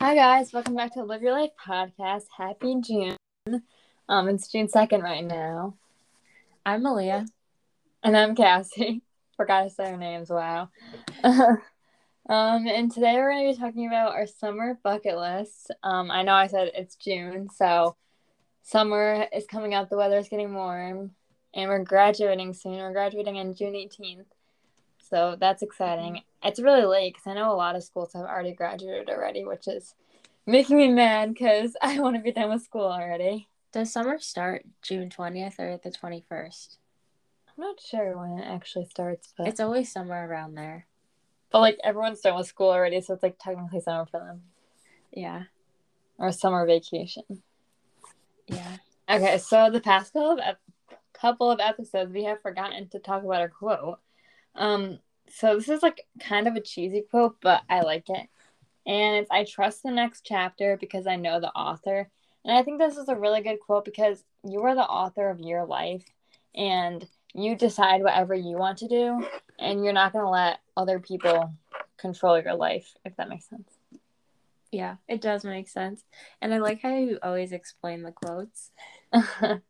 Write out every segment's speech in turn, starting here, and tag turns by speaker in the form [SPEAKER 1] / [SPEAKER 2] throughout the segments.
[SPEAKER 1] Hi guys, welcome back to Live Your Life podcast. Happy June. Um, it's June second right now,
[SPEAKER 2] I'm Maliah.
[SPEAKER 1] and I'm Cassie. Forgot to say our names. Wow. um, and today we're going to be talking about our summer bucket list. Um, I know I said it's June, so summer is coming up. The weather is getting warm, and we're graduating soon. We're graduating on June eighteenth, so that's exciting. It's really late because I know a lot of schools have already graduated already, which is making me mad because I want to be done with school already.
[SPEAKER 2] Does summer start June 20th or the 21st?
[SPEAKER 1] I'm not sure when it actually starts, but
[SPEAKER 2] It's always somewhere around there.
[SPEAKER 1] but like everyone's done with school already, so it's like technically summer for them
[SPEAKER 2] Yeah.
[SPEAKER 1] or summer vacation.
[SPEAKER 2] Yeah.
[SPEAKER 1] Okay, so the past couple of ep- couple of episodes, we have forgotten to talk about our quote. Um, so this is like kind of a cheesy quote, but I like it, and it's "I trust the next chapter because I know the author." And I think this is a really good quote because you are the author of your life, and you decide whatever you want to do, and you're not gonna let other people control your life. If that makes sense.
[SPEAKER 2] Yeah, it does make sense. And I like how you always explain the quotes.
[SPEAKER 1] I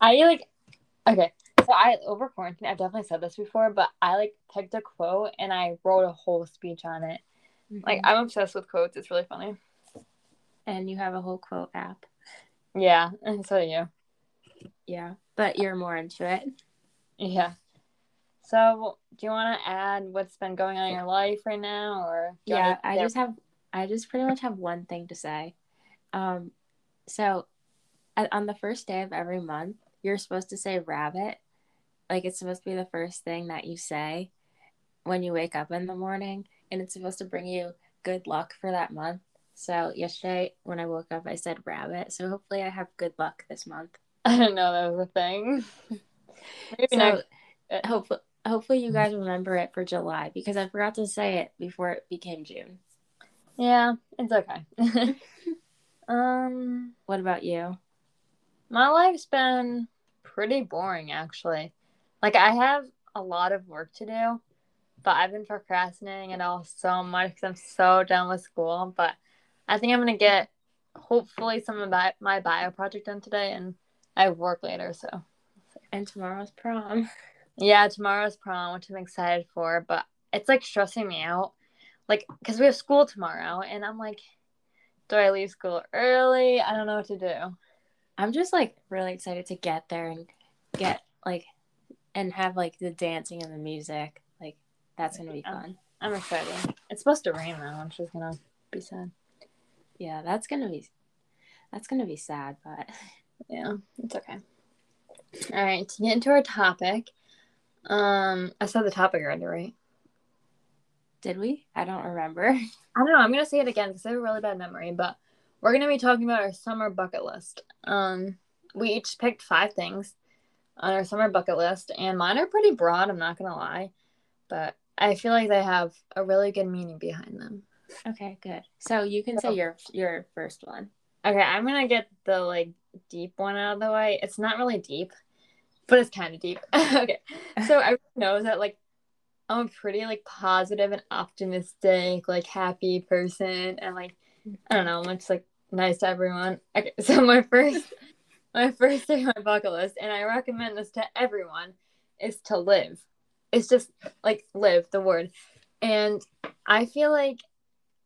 [SPEAKER 1] like okay. So I over quarantine, I've definitely said this before, but I like picked a quote and I wrote a whole speech on it. Like
[SPEAKER 2] Mhm.
[SPEAKER 1] I'm obsessed with quotes. It's really funny.
[SPEAKER 2] and you have a whole quote app.
[SPEAKER 1] Yeah, and so do you.
[SPEAKER 2] Yeah. But you're more into it.
[SPEAKER 1] Yeah. So do you want to add what's been going on in your life right now, or
[SPEAKER 2] Yeah,
[SPEAKER 1] wanna-
[SPEAKER 2] I just have I just pretty much have one thing to say. Um so at, on the first day of every month, you're supposed to say rabbit. Like it's supposed to be the first thing that you say when you wake up in the morning and it's supposed to bring you good luck for that month. So yesterday when I woke up I said rabbit. So hopefully I have good luck this month.
[SPEAKER 1] I didn't know that was a thing. Maybe
[SPEAKER 2] So
[SPEAKER 1] next.
[SPEAKER 2] hopefully hopefully you guys remember it for July because I forgot to say it before it became June.
[SPEAKER 1] Yeah, it's okay. um.
[SPEAKER 2] What about you?
[SPEAKER 1] My life's been pretty boring actually. Like I have a lot of work to do, but I've been procrastinating it all so much because I'm so done with school. But I think I'm gonna get hopefully some of my, my bio project done today, and I work later. So
[SPEAKER 2] And tomorrow's prom.
[SPEAKER 1] yeah, tomorrow's prom, which I'm excited for, but it's like stressing me out, like because we have school tomorrow, and I'm like, do I leave school early? I don't know what to do.
[SPEAKER 2] I'm just like really excited to get there and get like and have like the dancing and the music. Like that's gonna be
[SPEAKER 1] Yeah.
[SPEAKER 2] fun.
[SPEAKER 1] I'm excited. It's supposed to rain though, which is gonna be sad.
[SPEAKER 2] Yeah, that's gonna be that's gonna be sad, but
[SPEAKER 1] Yeah, it's okay. All right, to get into our topic, um, I said the topic already, right?
[SPEAKER 2] did we? I don't remember.
[SPEAKER 1] I don't know. I'm gonna say it again because I have a really bad memory, but we're gonna be talking about our summer bucket list. Um, we each picked five things on our summer bucket list, and mine are pretty broad. I'm not gonna lie, but I feel like they have a really good meaning behind them.
[SPEAKER 2] Okay, good. So you can say your your first one.
[SPEAKER 1] Okay, I'm gonna get the like deep one out of the way. It's not really deep, but it's kind of deep. okay, so everyone knows that like I'm a pretty like positive and optimistic, like happy person, and like I don't know, I'm just like nice to everyone. Okay, so my first my first thing on my bucket list, and I recommend this to everyone, is to live. It's just like live the word, and I feel like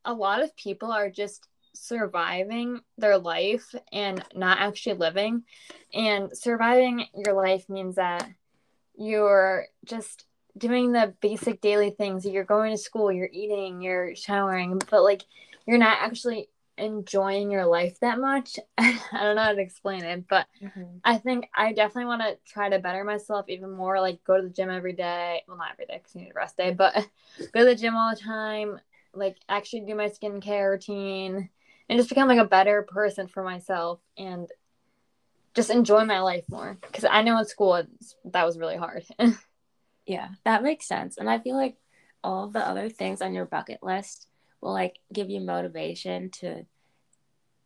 [SPEAKER 1] a lot of people are just surviving their life and not actually living. And surviving your life means that you're just doing the basic daily things. You're going to school, you're eating, you're showering, but like you're not actually enjoying your life that much. I don't know how to explain it, but mm-hmm. I think I definitely want to try to better myself even more. Like go to the gym every day. Well, not every day because you need a rest day, but go to the gym all the time. Like actually do my skincare routine and just become like a better person for myself and just enjoy my life more. Because I know in school that was really hard.
[SPEAKER 2] Yeah, that makes sense. And I feel like all the other things on your bucket list will like give you motivation to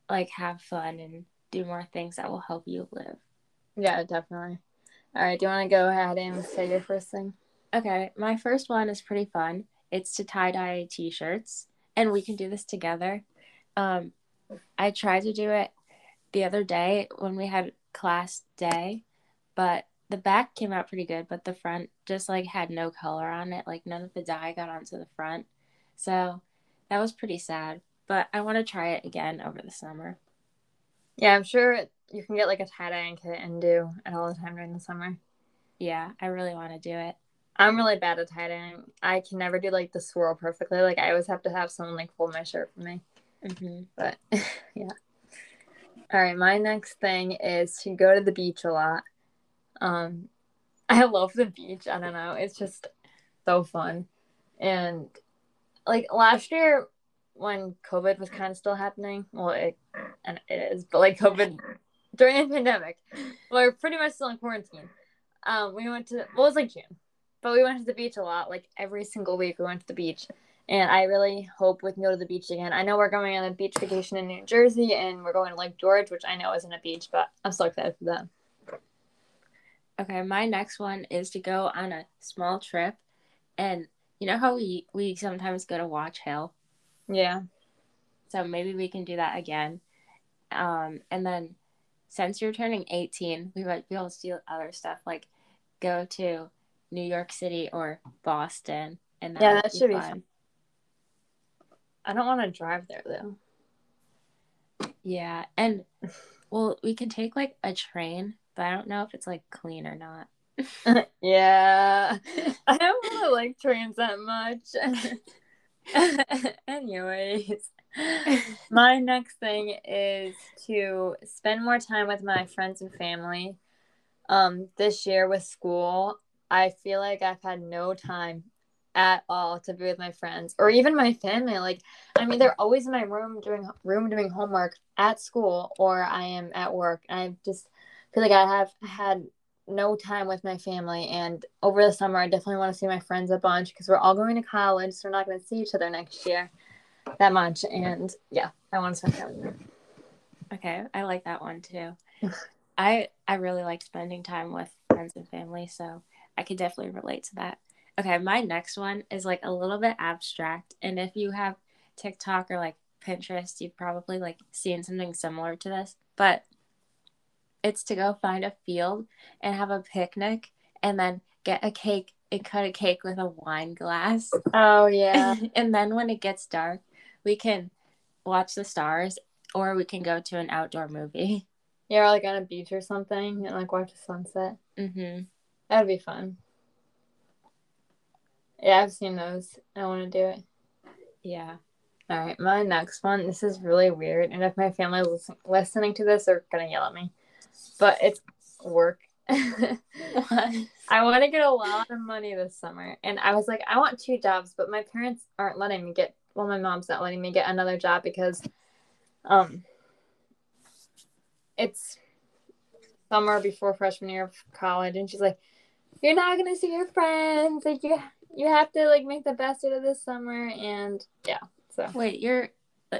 [SPEAKER 2] like have fun and do more things that will help you live.
[SPEAKER 1] yeah, definitely. All right, do you want to go ahead and say your first thing?
[SPEAKER 2] Okay, my first one is pretty fun. It's to tie dye t shirts. and we can do this together. Um, I tried to do it the other day when we had class day, but the back came out pretty good, but the front just like had no color on it. Like none of the dye got onto the front. So that was pretty sad. But I want to try it again over the summer.
[SPEAKER 1] Yeah, I'm sure you can get like a tie dye kit and do it all the time during the summer.
[SPEAKER 2] Yeah, I really want to do it.
[SPEAKER 1] I'm really bad at tie dyeing. I can never do like the swirl perfectly. Like I always have to have someone like fold my shirt for me.
[SPEAKER 2] Mm-hmm.
[SPEAKER 1] But yeah. All right, my next thing is to go to the beach a lot. Um, I love the beach. I don't know. It's just so fun. And like last year when COVID was kind of still happening, well, it, and it is, but like COVID during the pandemic, we're pretty much still in quarantine. Um, we went to, well, it was like June, but we went to the beach a lot. Like every single week we went to the beach. And I really hope we can go to the beach again. I know we're going on a beach vacation in New Jersey and we're going to Lake George, which I know isn't a beach, but I'm so excited for that.
[SPEAKER 2] Okay, my next one is to go on a small trip, and you know how we we sometimes go to Watch Hill.
[SPEAKER 1] Yeah.
[SPEAKER 2] So maybe we can do that again. Um, and then since you're turning 18, we might be able to do other stuff like go to New York City or Boston, and
[SPEAKER 1] that yeah, that be should fun. be fun. I don't want to drive there though.
[SPEAKER 2] Yeah, and well, we can take like a train but I don't know if it's like clean or not.
[SPEAKER 1] yeah, I don't really like trains that much. Anyways, my next thing is to spend more time with my friends and family. Um, this year with school, I feel like I've had no time at all to be with my friends or even my family. Like, I mean, they're always in my room doing room doing homework at school, or I am at work. I just feel like I have had no time with my family. And over the summer, I definitely want to see my friends a bunch because we're all going to college. So we're not going to see each other next year that much. And yeah, I want to spend time with them.
[SPEAKER 2] Okay, I like that one too. I I really like spending time with friends and family, so I could definitely relate to that. Okay, my next one is like a little bit abstract, and if you have TikTok or like Pinterest, you've probably like seen something similar to this. But it's to go find a field and have a picnic and then get a cake and cut a cake with a wine glass.
[SPEAKER 1] Oh yeah.
[SPEAKER 2] and then when it gets dark, we can watch the stars or we can go to an outdoor movie.
[SPEAKER 1] Yeah, or like on a beach or something and like watch the sunset.
[SPEAKER 2] Mhm.
[SPEAKER 1] That'd be fun. Yeah, I've seen those. I want to do it.
[SPEAKER 2] Yeah.
[SPEAKER 1] All right, my next one. This is really weird, and if my family is listening to this, they're gonna yell at me but it's work. I want to get a lot of money this summer. And I was like, I want two jobs, but my parents aren't letting me get well, my mom's not letting me get another job because um it's summer before freshman year of college and she's like, You're not gonna see your friends. Like you you have to like make the best out of this summer and yeah. So
[SPEAKER 2] wait, you're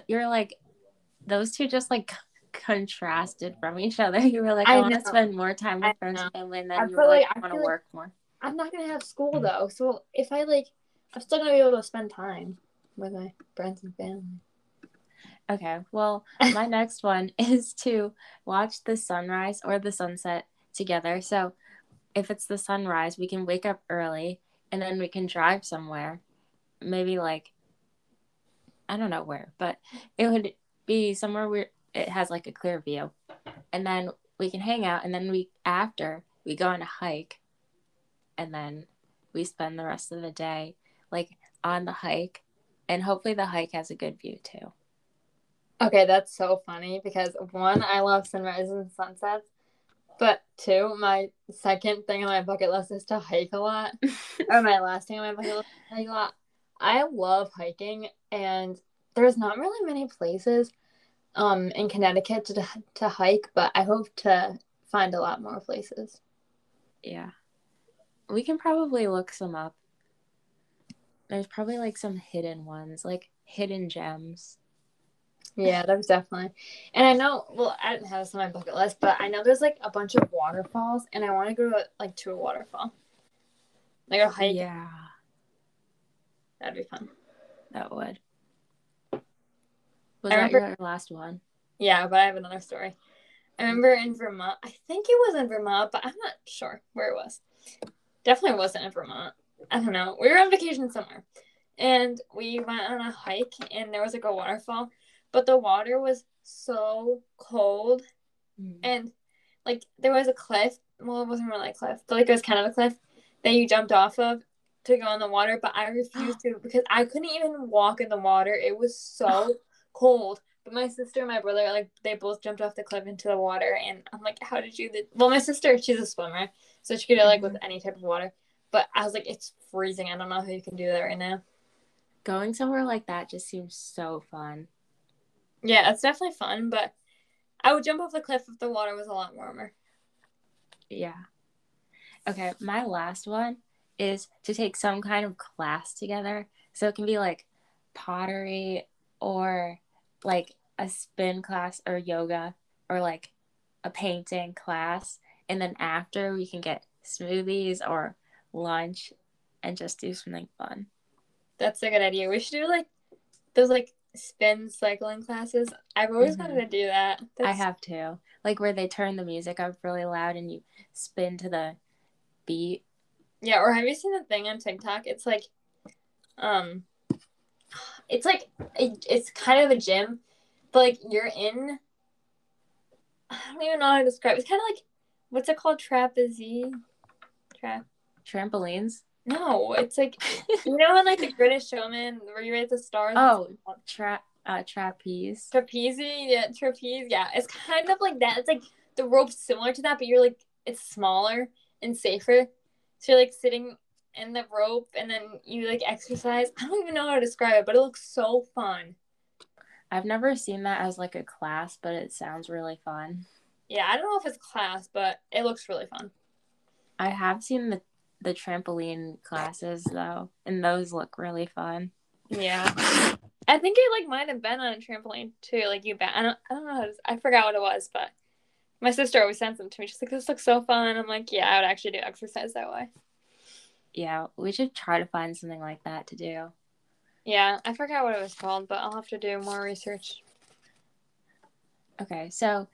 [SPEAKER 2] you're like those two just like contrasted from each other. You were like, I, I want to spend more time with friends and family, and then I you were like, like I want to work more.
[SPEAKER 1] I'm not gonna have school mm. though, so if I like, I'm still gonna be able to spend time with my friends and family.
[SPEAKER 2] Okay, well, my next one is to watch the sunrise or the sunset together. So, if it's the sunrise, we can wake up early and then we can drive somewhere. Maybe like, I don't know where, but it would be somewhere where it has like a clear view. And then we can hang out and then we after we go on a hike and then we spend the rest of the day like on the hike and hopefully the hike has a good view too.
[SPEAKER 1] Okay, that's so funny because one, I love sunrises and sunsets, but two, my second thing on my bucket list is to hike a lot. or my last thing on my bucket list is to hike a lot. I love hiking and there's not really many places um in Connecticut to to hike, but I hope to find a lot more places.
[SPEAKER 2] Yeah. We can probably look some up. There's probably like some hidden ones, like hidden gems.
[SPEAKER 1] Yeah, there's definitely. And I know, well, I didn't have this on my bucket list, but I know there's like a bunch of waterfalls, and I want to go to like to a waterfall, like a hike.
[SPEAKER 2] Yeah,
[SPEAKER 1] that'd be fun.
[SPEAKER 2] That would. Was
[SPEAKER 1] I
[SPEAKER 2] that
[SPEAKER 1] remember-
[SPEAKER 2] your last one?
[SPEAKER 1] Yeah, but I have another story. I remember in Vermont. I think it was in Vermont, but I'm not sure where it was. Definitely wasn't in Vermont. I don't know. We were on vacation somewhere, and we went on a hike, and there was like a waterfall, but the water was so cold,
[SPEAKER 2] Mm.
[SPEAKER 1] and like there was a cliff. Well, it wasn't really a cliff, but like it was kind of a cliff that you jumped off of to go in the water. But I refused to because I couldn't even walk in the water. It was so cold. But my sister and my brother, like, they both jumped off the cliff into the water, and I'm like, "How did you?" do-" Well, my sister, she's a swimmer, so she could do like with mm-hmm. any type of water. But I was like, "It's freezing. I don't know how you can do that right now."
[SPEAKER 2] Going somewhere like that just seems so fun.
[SPEAKER 1] Yeah, it's definitely fun, but I would jump off the cliff if the water was a lot warmer.
[SPEAKER 2] Yeah. Okay, my last one is to take some kind of class together. So it can be like pottery or like a spin class or yoga or like a painting class. And then after we can get smoothies or lunch and just do something fun.
[SPEAKER 1] That's a good idea. We should do like those like spin cycling classes. I've always
[SPEAKER 2] Mhm.
[SPEAKER 1] wanted to do that.
[SPEAKER 2] I have to. Like where they turn the music up really loud and you spin to the beat.
[SPEAKER 1] Yeah, or have you seen the thing on TikTok? It's like, um, it's like it's kind of a gym, but like you're in. I don't even know how to describe. it. It's kind of like what's it called? Trapeze. Trap.
[SPEAKER 2] Trampolines.
[SPEAKER 1] No, it's like you know in like the Greatest Showman where you raise the stars.
[SPEAKER 2] Oh, Tra- uh, trapeze.
[SPEAKER 1] trapeze. Yeah, trapeze. Yeah, it's kind of like that. It's like the rope's similar to that, but you're like it's smaller and safer. So you're like sitting in the rope and then you like exercise. I don't even know how to describe it, but it looks so fun.
[SPEAKER 2] I've never seen that as like a class, but it sounds really fun.
[SPEAKER 1] Yeah, I don't know if it's class, but it looks really fun.
[SPEAKER 2] I have seen the the trampoline classes though, and those look really fun.
[SPEAKER 1] Yeah. I think it like might have been on a trampoline too. Like you bet. I don't. I don't know. How to, I forgot what it was, but my sister always sends them to me. She's like, "This looks so fun." I'm like, "Yeah, I would actually do exercise that way."
[SPEAKER 2] Yeah, we should try to find something like that to do.
[SPEAKER 1] Yeah, I forgot what it was called, but I'll have to do more research.
[SPEAKER 2] Okay, so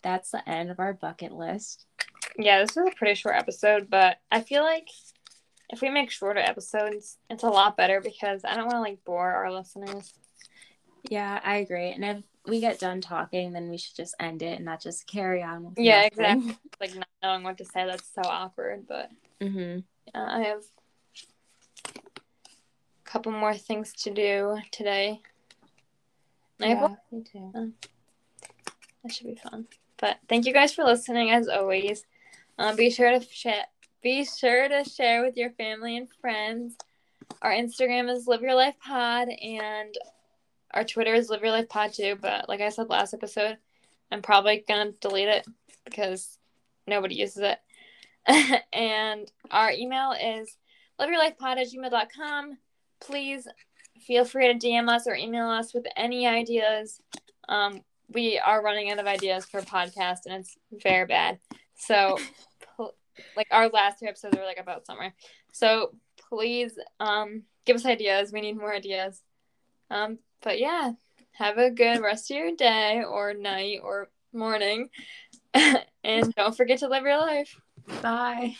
[SPEAKER 2] that's the end of our bucket list.
[SPEAKER 1] Yeah, this is a pretty short episode, but I feel like if we make shorter episodes, it's a lot better because I don't want to like bore our listeners.
[SPEAKER 2] Yeah, I agree. And if we get done talking, then we should just end it and not just carry on with
[SPEAKER 1] Yeah,
[SPEAKER 2] nothing.
[SPEAKER 1] Like not knowing what to say, that's so awkward. But
[SPEAKER 2] Mm-hmm.
[SPEAKER 1] Uh, I have a couple more things to do today. I have
[SPEAKER 2] Yeah, me too.
[SPEAKER 1] That should be fun. But thank you guys for listening as always. Um, be sure to share. Be sure to share with your family and friends. Our Instagram is Live Your Life Pod, and our Twitter is Live Your Life Pod too. But like I said last episode, I'm probably gonna delete it because nobody uses it. and our email is liveyourlifepod at gmail.com. Please feel free to DM us or email us with any ideas. Um, we are running out of ideas for podcast and it's very bad. So, like our last two episodes were like about summer. So please um, give us ideas. We need more ideas. Um, but yeah, have a good rest of your day or night or morning. and don't forget to live your life.
[SPEAKER 2] Bye.